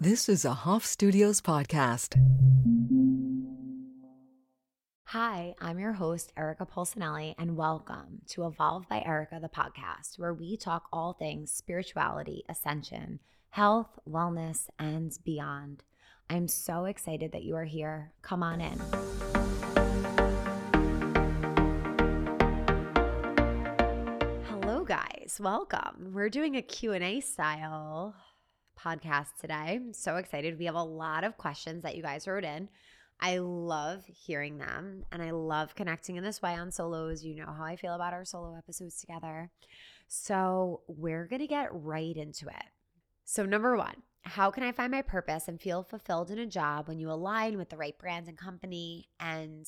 This is a Hoff Studios podcast. Hi, I'm your host, Erica Polsinelli, and welcome to Evolve by Erica, the podcast, where we talk all things spirituality, ascension, health, wellness, and beyond. I'm so excited that you are here. Come on in. Hello guys, welcome. We're doing a Q&A style podcast today. I'm so excited. We have a lot of questions that you guys wrote in. I love hearing them and I love connecting in this way on solos. You know how I feel about our solo episodes together. So, we're going to get right into it. So, number one, how can I find my purpose and feel fulfilled in a job when you align with the right brands and company and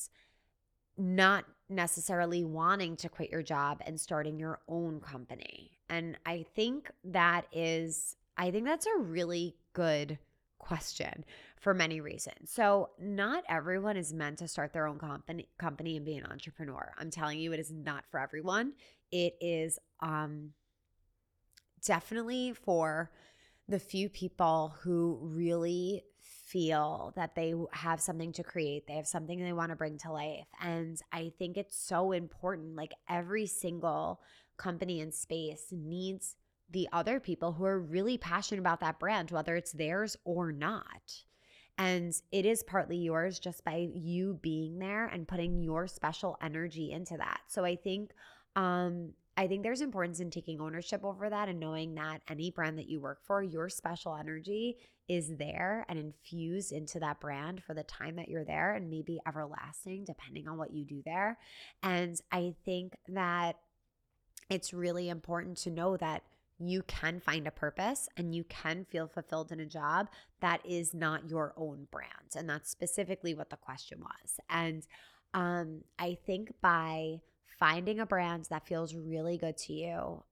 not necessarily wanting to quit your job and starting your own company? And I think that is, I think that's a really good question for many reasons. So, not everyone is meant to start their own company company and be an entrepreneur. I'm telling you it is not for everyone. It is um definitely for the few people who really feel that they have something to create, they have something they want to bring to life. And I think it's so important. Like every single company and space needs the other people who are really passionate about that brand, whether it's theirs or not. And it is partly yours just by you being there and putting your special energy into that. So I think um I think there's importance in taking ownership over that and knowing that any brand that you work for, your special energy is there and infused into that brand for the time that you're there and maybe everlasting, depending on what you do there. And I think that it's really important to know that you can find a purpose and you can feel fulfilled in a job that is not your own brand. And that's specifically what the question was. And um, I think by finding a brand that feels really good to you,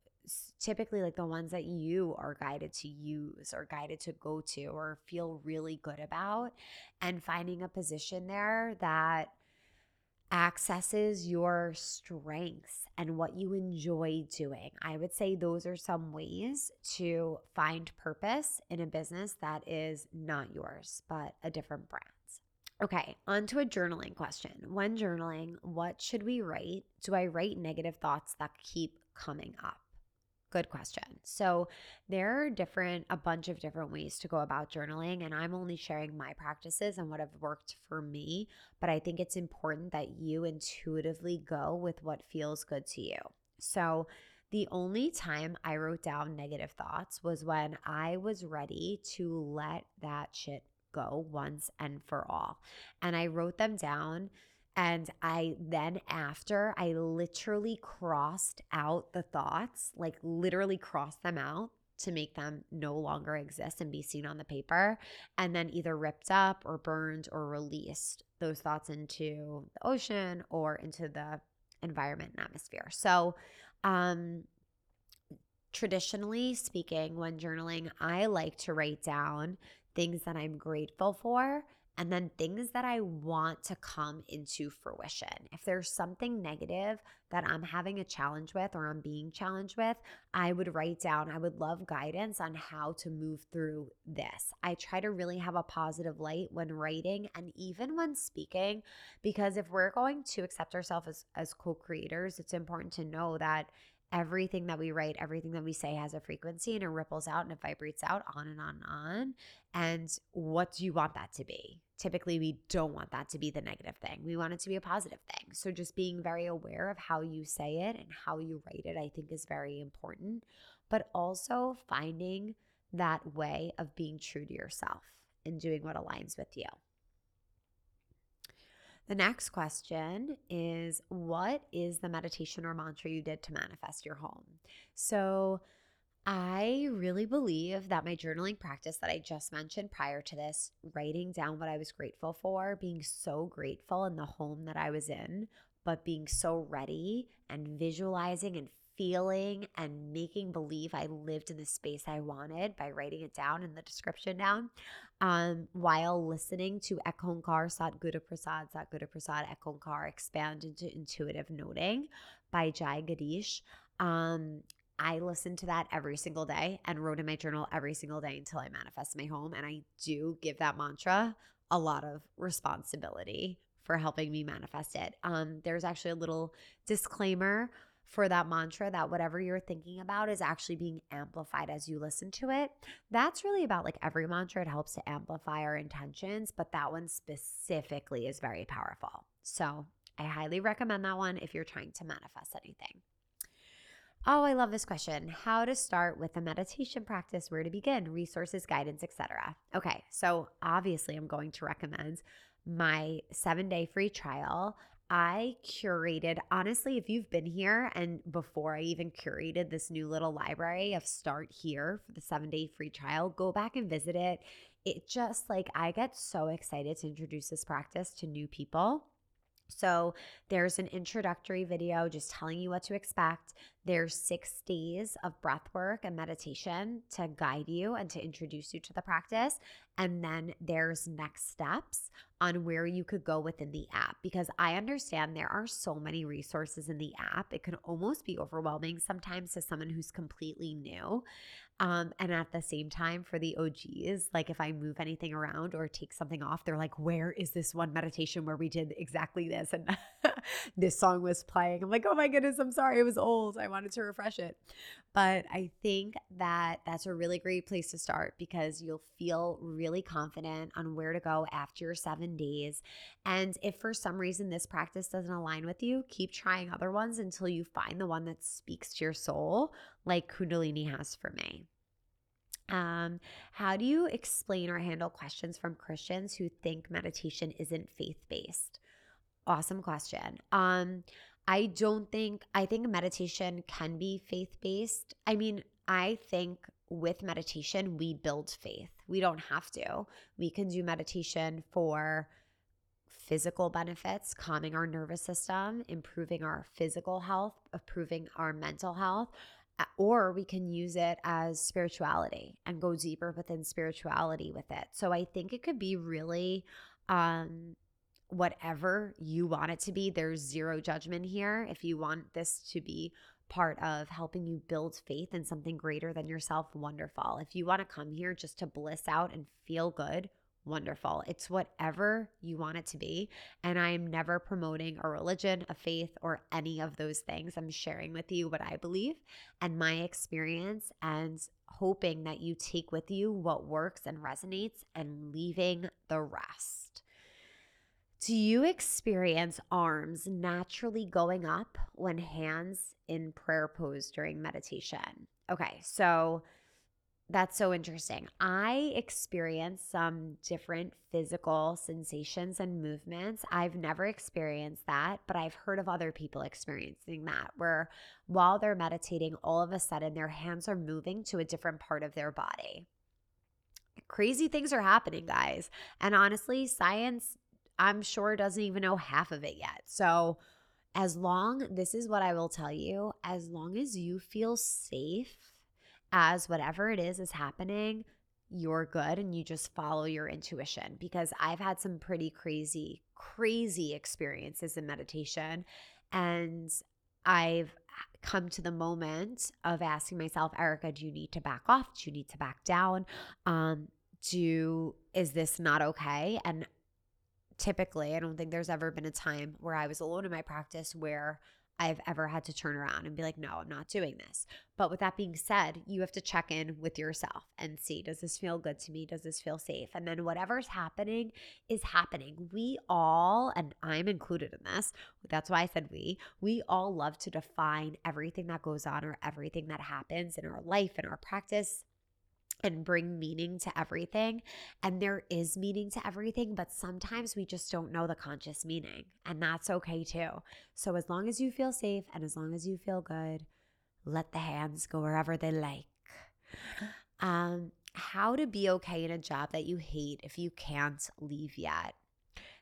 typically like the ones that you are guided to use or guided to go to or feel really good about, and finding a position there that accesses your strengths and what you enjoy doing. I would say those are some ways to find purpose in a business that is not yours, but a different brand. Okay, on to a journaling question. When journaling, what should we write? Do I write negative thoughts that keep coming up? Good question. So, there are different, a bunch of different ways to go about journaling, and I'm only sharing my practices and what have worked for me. But I think it's important that you intuitively go with what feels good to you. So, the only time I wrote down negative thoughts was when I was ready to let that shit go once and for all. And I wrote them down and I then, after, I literally crossed out the thoughts, like literally crossed them out to make them no longer exist and be seen on the paper. And then either ripped up or burned or released those thoughts into the ocean or into the environment and atmosphere. So, um, traditionally speaking, when journaling, I like to write down things that I'm grateful for and then things that I want to come into fruition. If there's something negative that I'm having a challenge with or I'm being challenged with, I would write down, I would love guidance on how to move through this. I try to really have a positive light when writing and even when speaking, because if we're going to accept ourselves as, as co creators, it's important to know that everything that we write, everything that we say has a frequency and it ripples out and it vibrates out on and on and on. And what do you want that to be? Typically, we don't want that to be the negative thing. We want it to be a positive thing. So, just being very aware of how you say it and how you write it, I think is very important. But also finding that way of being true to yourself and doing what aligns with you. The next question is What is the meditation or mantra you did to manifest your home? So, I really believe that my journaling practice that I just mentioned prior to this, writing down what I was grateful for, being so grateful in the home that I was in, but being so ready and visualizing and feeling and making believe I lived in the space I wanted by writing it down in the description down um, while listening to Ek Onkar Satguru Prasad, Satguru Prasad Ek Onkar Expand into Intuitive Knowing by Jai-Jagdeesh. Um, I listened to that every single day and wrote in my journal every single day until I manifest my home. And I do give that mantra a lot of responsibility for helping me manifest it. Um, there's actually a little disclaimer for that mantra that whatever you're thinking about is actually being amplified as you listen to it. That's really about like every mantra, it helps to amplify our intentions, but that one specifically is very powerful. So I highly recommend that one if you're trying to manifest anything. Oh, I love this question. How to start with a meditation practice, where to begin, resources, guidance, etc. Okay, so obviously I'm going to recommend my 7-day free trial. I curated, honestly, if you've been here and before I even curated this new little library of Start Here for the seven day free trial, go back and visit it. It just like, I get so excited to introduce this practice to new people. So there's an introductory video just telling you what to expect. There's six days of breath work and meditation to guide you and to introduce you to the practice. And then there's next steps on where you could go within the app because I understand there are so many resources in the app. It can almost be overwhelming sometimes to someone who's completely new. Um, and at the same time, for the OGs, like if I move anything around or take something off, they're like, Where is this one meditation where we did exactly this? And this song was playing. I'm like, Oh my goodness, I'm sorry. It was old. I wanted to refresh it. But I think that that's a really great place to start because you'll feel really confident on where to go after your seven days. And if for some reason this practice doesn't align with you, keep trying other ones until you find the one that speaks to your soul, like Kundalini has for me. Um, how do you explain or handle questions from Christians who think meditation isn't faith based? Awesome question. Um, I don't think, I think meditation can be faith based. I mean, I think with meditation, we build faith. We don't have to. We can do meditation for physical benefits, calming our nervous system, improving our physical health, improving our mental health, or we can use it as spirituality and go deeper within spirituality with it. So I think it could be really um whatever you want it to be. There's zero judgment here. If you want this to be part of helping you build faith in something greater than yourself, wonderful. If you want to come here just to bliss out and feel good, wonderful. It's whatever you want it to be. And I am never promoting a religion, a faith, or any of those things. I'm sharing with you what I believe and my experience and hoping that you take with you what works and resonates and leaving the rest. Do you experience arms naturally going up when hands in prayer pose during meditation? Okay, so that's so interesting. I experience some different physical sensations and movements. I've never experienced that, but I've heard of other people experiencing that where while they're meditating, all of a sudden their hands are moving to a different part of their body. Crazy things are happening, guys. And honestly, science I'm sure doesn't even know half of it yet. So, as long, this is what I will tell you, as long as you feel safe as whatever it is is happening, you're good and you just follow your intuition. Because I've had some pretty crazy, crazy experiences in meditation. And I've come to the moment of asking myself, Erica, do you need to back off? Do you need to back down? Um, do is this not okay? And typically, I don't think there's ever been a time where I was alone in my practice where I've ever had to turn around and be like, no, I'm not doing this. But with that being said, you have to check in with yourself and see does this feel good to me? Does this feel safe? And then whatever's happening is happening. We all, and I'm included in this, that's why I said we, we all love to define everything that goes on or everything that happens in our life and our practice and bring meaning to everything. And there is meaning to everything, but sometimes we just don't know the conscious meaning. And that's okay too. So as long as you feel safe and as long as you feel good, let the hands go wherever they like. Um, how to be okay in a job that you hate if you can't leave yet.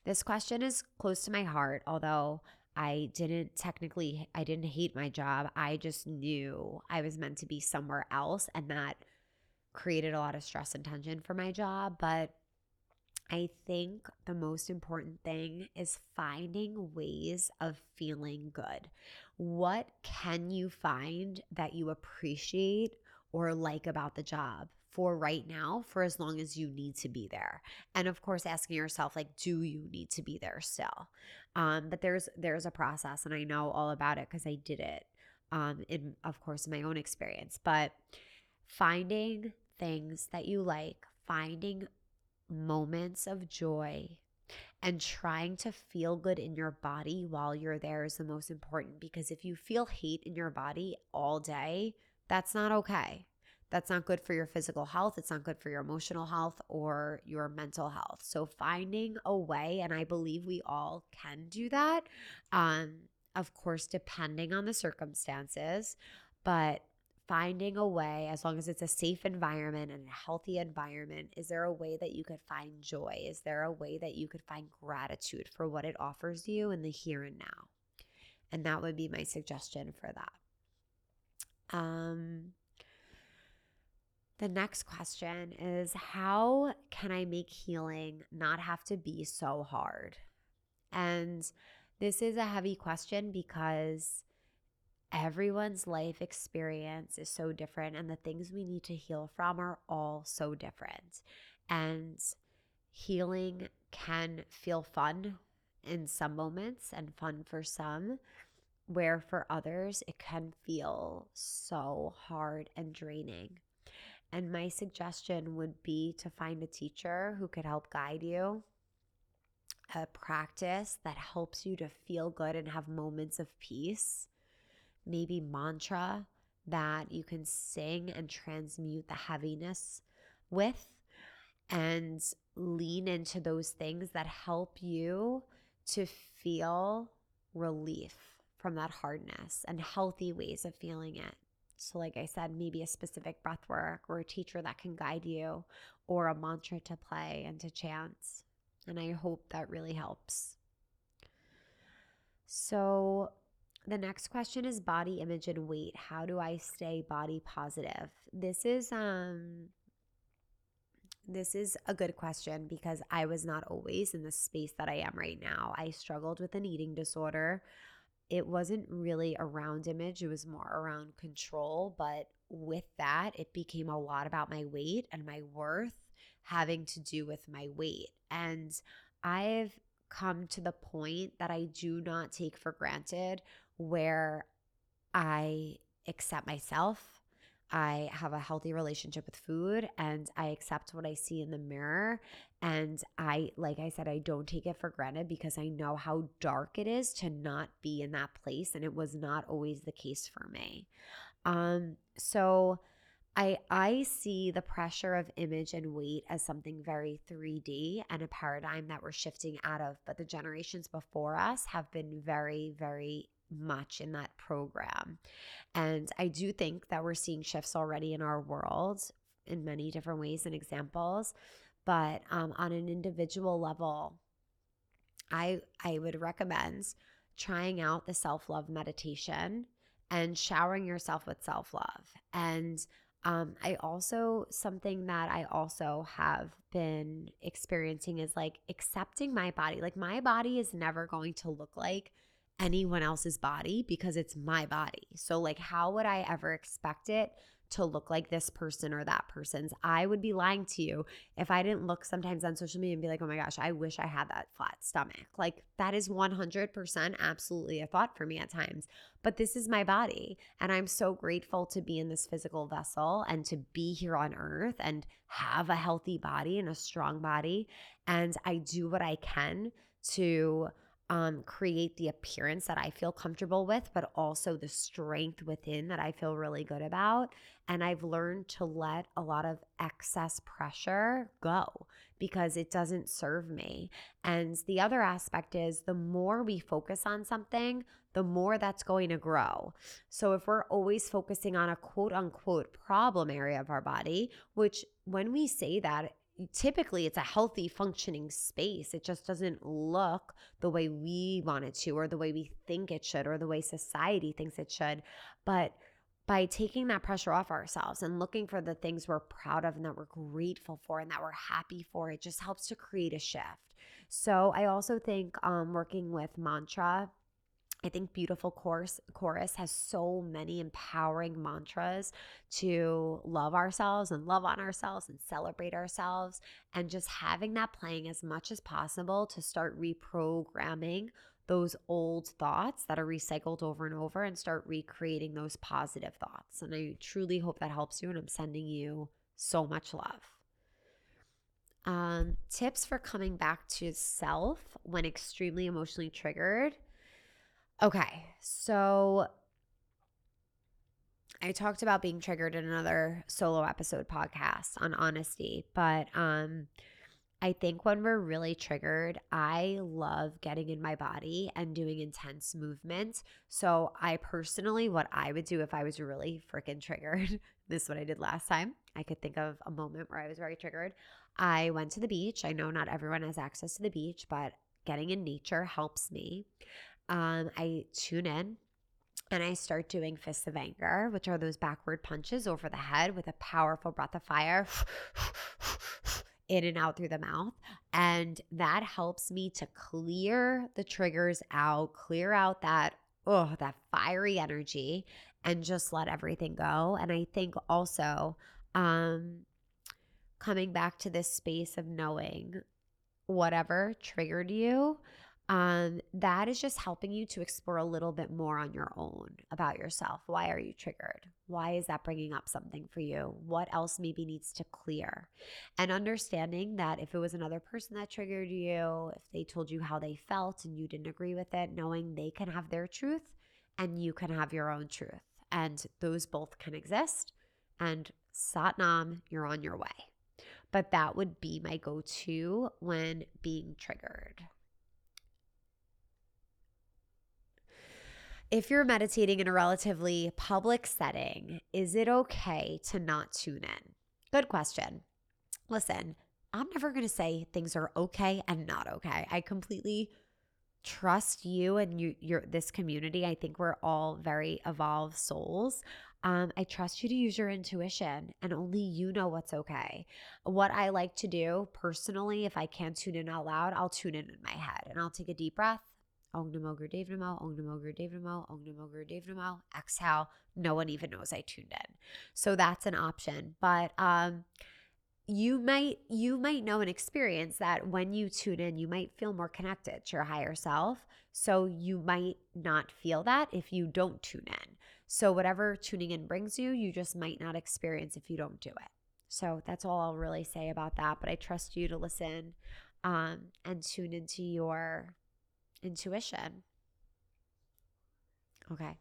This question is close to my heart, although I didn't technically I didn't hate my job. I just knew I was meant to be somewhere else and that created a lot of stress and tension for my job. But I think the most important thing is finding ways of feeling good. what can you find that you appreciate or like about the job for right now for as long as you need to be there and of course asking yourself like do you need to be there still um, but there's there's a process and i know all about it because i did it um, in of course my own experience but finding things that you like finding moments of joy and trying to feel good in your body while you're there is the most important because if you feel hate in your body all day, that's not okay. That's not good for your physical health. It's not good for your emotional health or your mental health. So, finding a way, and I believe we all can do that, um, of course, depending on the circumstances, but finding a way, as long as it's a safe environment and a healthy environment, is there a way that you could find joy? Is there a way that you could find gratitude for what it offers you in the here and now? And that would be my suggestion for that. Um, the next question is How can I make healing not have to be so hard? And this is a heavy question because everyone's life experience is so different and the things we need to heal from are all so different. And healing can feel fun in some moments and fun for some, where for others it can feel so hard and draining. And my suggestion would be to find a teacher who could help guide you, a practice that helps you to feel good and have moments of peace maybe mantra that you can sing and transmute the heaviness with and lean into those things that help you to feel relief from that hardness and healthy ways of feeling it. So, like I said, maybe a specific breath work or a teacher that can guide you or a mantra to play and to chant. And I hope that really helps. So, the next question is body image and weight. How do I stay body positive? This is um this is a good question because I was not always in the space that I am right now. I struggled with an eating disorder. It wasn't really around image, it was more around control, but with that, it became a lot about my weight and my worth having to do with my weight. And I've come to the point that I do not take for granted where I accept myself. I have a healthy relationship with food and I accept what I see in the mirror. And I, like I said, I don't take it for granted because I know how dark it is to not be in that place. And it was not always the case for me. Um, so I I see the pressure of image and weight as something very 3D and a paradigm that we're shifting out of. But the generations before us have been very, very much in that program. And I do think that we're seeing shifts already in our world in many different ways and examples. But um, on an individual level, I I would recommend trying out the self love meditation and showering yourself with self love. And um, I also, something that I also have been experiencing is like accepting my body. Like, my body is never going to look like anyone else's body because it's my body. So, like, how would I ever expect it to look like this person or that person's? I would be lying to you if I didn't look sometimes on social media and be like, oh my gosh, I wish I had that flat stomach. Like, that is 100% absolutely a thought for me at times. But this is my body. And I'm so grateful to be in this physical vessel and to be here on earth and have a healthy body and a strong body. And I do what I can to um, create the appearance that I feel comfortable with, but also the strength within that I feel really good about. And I've learned to let a lot of excess pressure go because it doesn't serve me. And the other aspect is the more we focus on something, the more that's going to grow. So if we're always focusing on a quote unquote problem area of our body, which when we say that, typically it's a healthy functioning space. It just doesn't look the way we want it to or the way we think it should or the way society thinks it should. But by taking that pressure off ourselves and looking for the things we're proud of and that we're grateful for and that we're happy for it just helps to create a shift. So i also think um, working with mantra I think Beautiful Chorus, Chorus has so many empowering mantras to love ourselves and love on ourselves and celebrate ourselves. And just having that playing as much as possible to start reprogramming those old thoughts that are recycled over and over and start recreating those positive thoughts. And I truly hope that helps you. And I'm sending you so much love. Um, tips for coming back to self when extremely emotionally triggered. Okay, so I talked about being triggered in another solo episode podcast on honesty, but um I think when we're really triggered, I love getting in my body and doing intense movement. So, I personally, what I would do if I was really freaking triggered, this is what I did last time. I could think of a moment where I was very triggered. I went to the beach. I know not everyone has access to the beach, but getting in nature helps me. Um, I tune in and I start doing fists of anger, which are those backward punches over the head with a powerful breath of fire in and out through the mouth. And that helps me to clear the triggers out, clear out that, oh, that fiery energy and just let everything go. And I think also um, coming back to this space of knowing whatever triggered you um, that is just helping you to explore a little bit more on your own about yourself. Why are you triggered? Why is that bringing up something for you? What else maybe needs to clear? And understanding that if it was another person that triggered you, if they told you how they felt and you didn't agree with it, knowing they can have their truth and you can have your own truth. And those both can exist. And Satnam, you're on your way. But that would be my go to when being triggered. If you're meditating in a relatively public setting, is it okay to not tune in? Good question. Listen, I'm never going to say things are okay and not okay. I completely trust you and you your this community. I think we're all very evolved souls. Um, I trust you to use your intuition and only you know what's okay. What I like to do personally, if I can't tune in out loud, I'll tune in in my head and I'll take a deep breath Om Namo Gurudev Namo, Om Namo Gurudev Namo, Om Namo Gurudev Namo. Exhale. No one even knows I tuned in. So that's an option. But um, you might you might know an experience that when you tune in, you might feel more connected to your higher self. So you might not feel that if you don't tune in. So whatever tuning in brings you, you just might not experience if you don't do it. So that's all I'll really say about that. But I trust you to listen um, and tune into your intuition. Okay.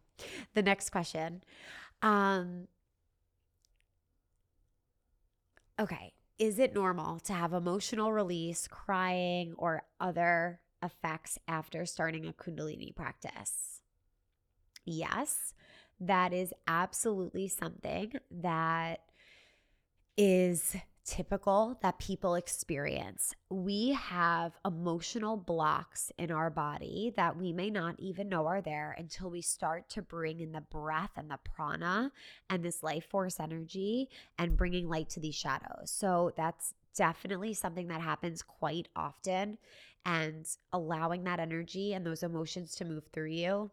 The next question. Um Okay, is it normal to have emotional release, crying or other effects after starting a kundalini practice? Yes, that is absolutely something that is typical that people experience. We have emotional blocks in our body that we may not even know are there until we start to bring in the breath and the prana and this life force energy and bringing light to these shadows. So that's definitely something that happens quite often and allowing that energy and those emotions to move through you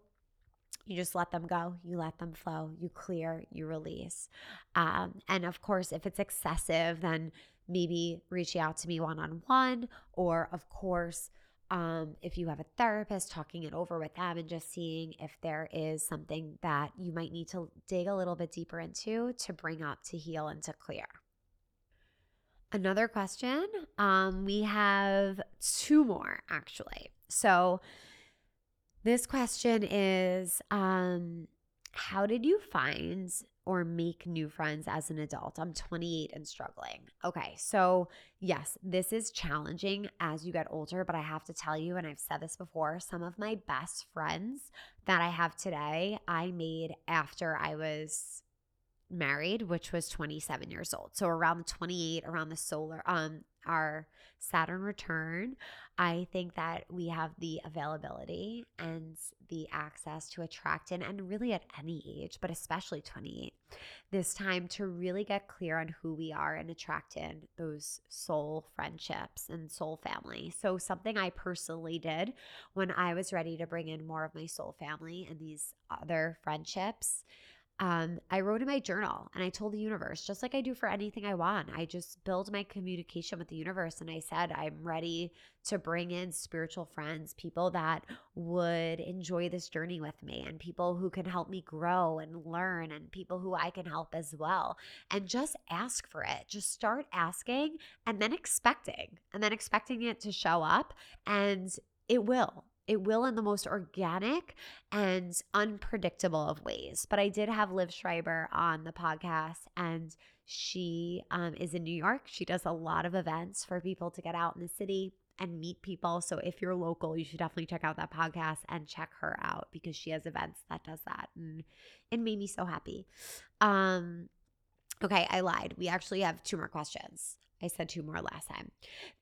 you just let them go you let them flow you clear you release. Um, and of course if it's excessive then maybe reach out to me one-on-one or of course um, if you have a therapist talking it over with them and just seeing if there is something that you might need to dig a little bit deeper into to bring up to heal and to clear. Another question um, we have two more actually. So this question is um, How did you find or make new friends as an adult? I'm 28 and struggling. Okay, so yes, this is challenging as you get older, but I have to tell you, and I've said this before, some of my best friends that I have today, I made after I was married, which was 27 years old. So around 28, around the solar, um, our Saturn return, I think that we have the availability and the access to attract in, and really at any age, but especially 28, this time to really get clear on who we are and attract in those soul friendships and soul family. So, something I personally did when I was ready to bring in more of my soul family and these other friendships um, I wrote in my journal and I told the universe, just like I do for anything I want, I just build my communication with the universe. And I said, I'm ready to bring in spiritual friends, people that would enjoy this journey with me, and people who can help me grow and learn, and people who I can help as well. And just ask for it. Just start asking and then expecting, and then expecting it to show up. And it will. It will in the most organic and unpredictable of ways. But I did have Liv Schreiber on the podcast, and she um, is in New York. She does a lot of events for people to get out in the city and meet people. So if you're local, you should definitely check out that podcast and check her out because she has events that does that, and it made me so happy. Um, okay, I lied. We actually have two more questions. I said two more last time.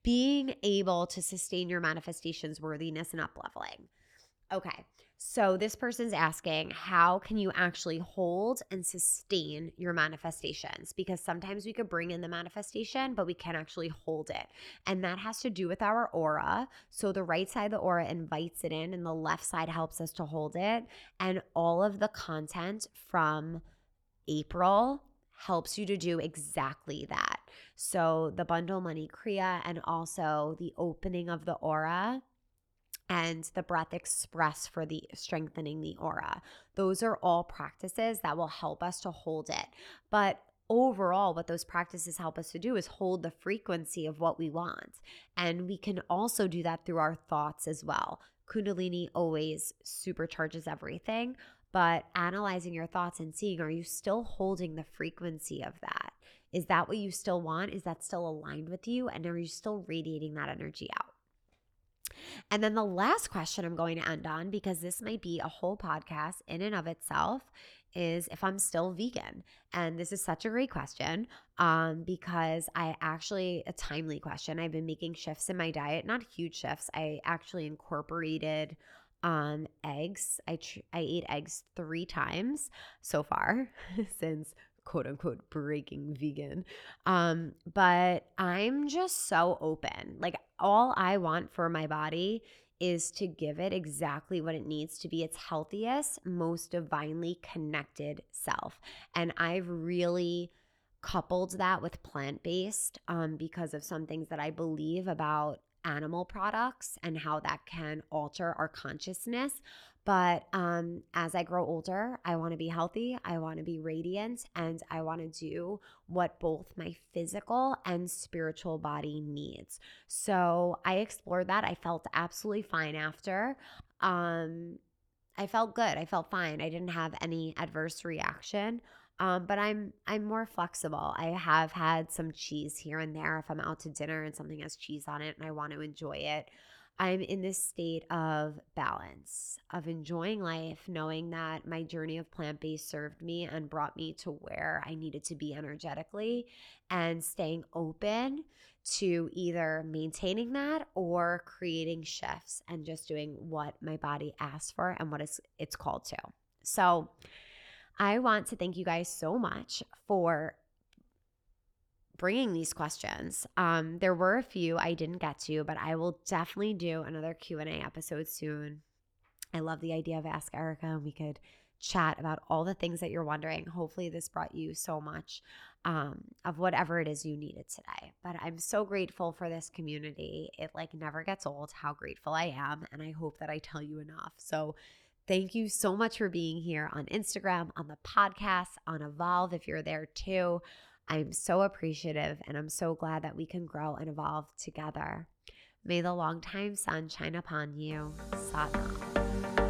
Being able to sustain your manifestations, worthiness, and upleveling. Okay. So this person's asking, how can you actually hold and sustain your manifestations? Because sometimes we could bring in the manifestation, but we can't actually hold it. And that has to do with our aura. So the right side of the aura invites it in, and the left side helps us to hold it. And all of the content from April helps you to do exactly that. So the bundle money kriya and also the opening of the aura and the breath express for the strengthening the aura. Those are all practices that will help us to hold it. But overall, what those practices help us to do is hold the frequency of what we want. And we can also do that through our thoughts as well. Kundalini always supercharges everything, but analyzing your thoughts and seeing are you still holding the frequency of that? Is that what you still want? Is that still aligned with you? And are you still radiating that energy out? And then the last question I'm going to end on, because this might be a whole podcast in and of itself, is if I'm still vegan. And this is such a great question um, because I actually, a timely question. I've been making shifts in my diet, not huge shifts. I actually incorporated um eggs. I tr- i ate eggs 3 times so far since quote unquote breaking vegan. Um but i'm just so open. Like all i want for my body is to give it exactly what it needs to be its healthiest most divinely connected self. And i've really coupled that with plant-based um, because of some things that i believe about animal products and how that can alter our consciousness. But um, as I grow older, I want to be healthy, I want to be radiant, and I want to do what both my physical and spiritual body needs. So I explored that. I felt absolutely fine after. Um, I felt good. I felt fine. I didn't have any adverse reaction. Um, but I'm I'm more flexible. I have had some cheese here and there if I'm out to dinner and something has cheese on it and I want to enjoy it. I'm in this state of balance, of enjoying life, knowing that my journey of plant based served me and brought me to where I needed to be energetically, and staying open to either maintaining that or creating shifts and just doing what my body asks for and what it's called to. So, I want to thank you guys so much for bringing these questions. Um, there were a few I didn't get to, but I will definitely do another Q&A episode soon. I love the idea of Ask Erica and we could chat about all the things that you're wondering. Hopefully this brought you so much um, of whatever it is you needed today. But I'm so grateful for this community. It like never gets old how grateful I am and I hope that I tell you enough. So Thank you so much for being here on Instagram, on the podcast, on Evolve, if you're there too. I'm so appreciative and I'm so glad that we can grow and evolve together. May the long time sun shine upon you. Satnam.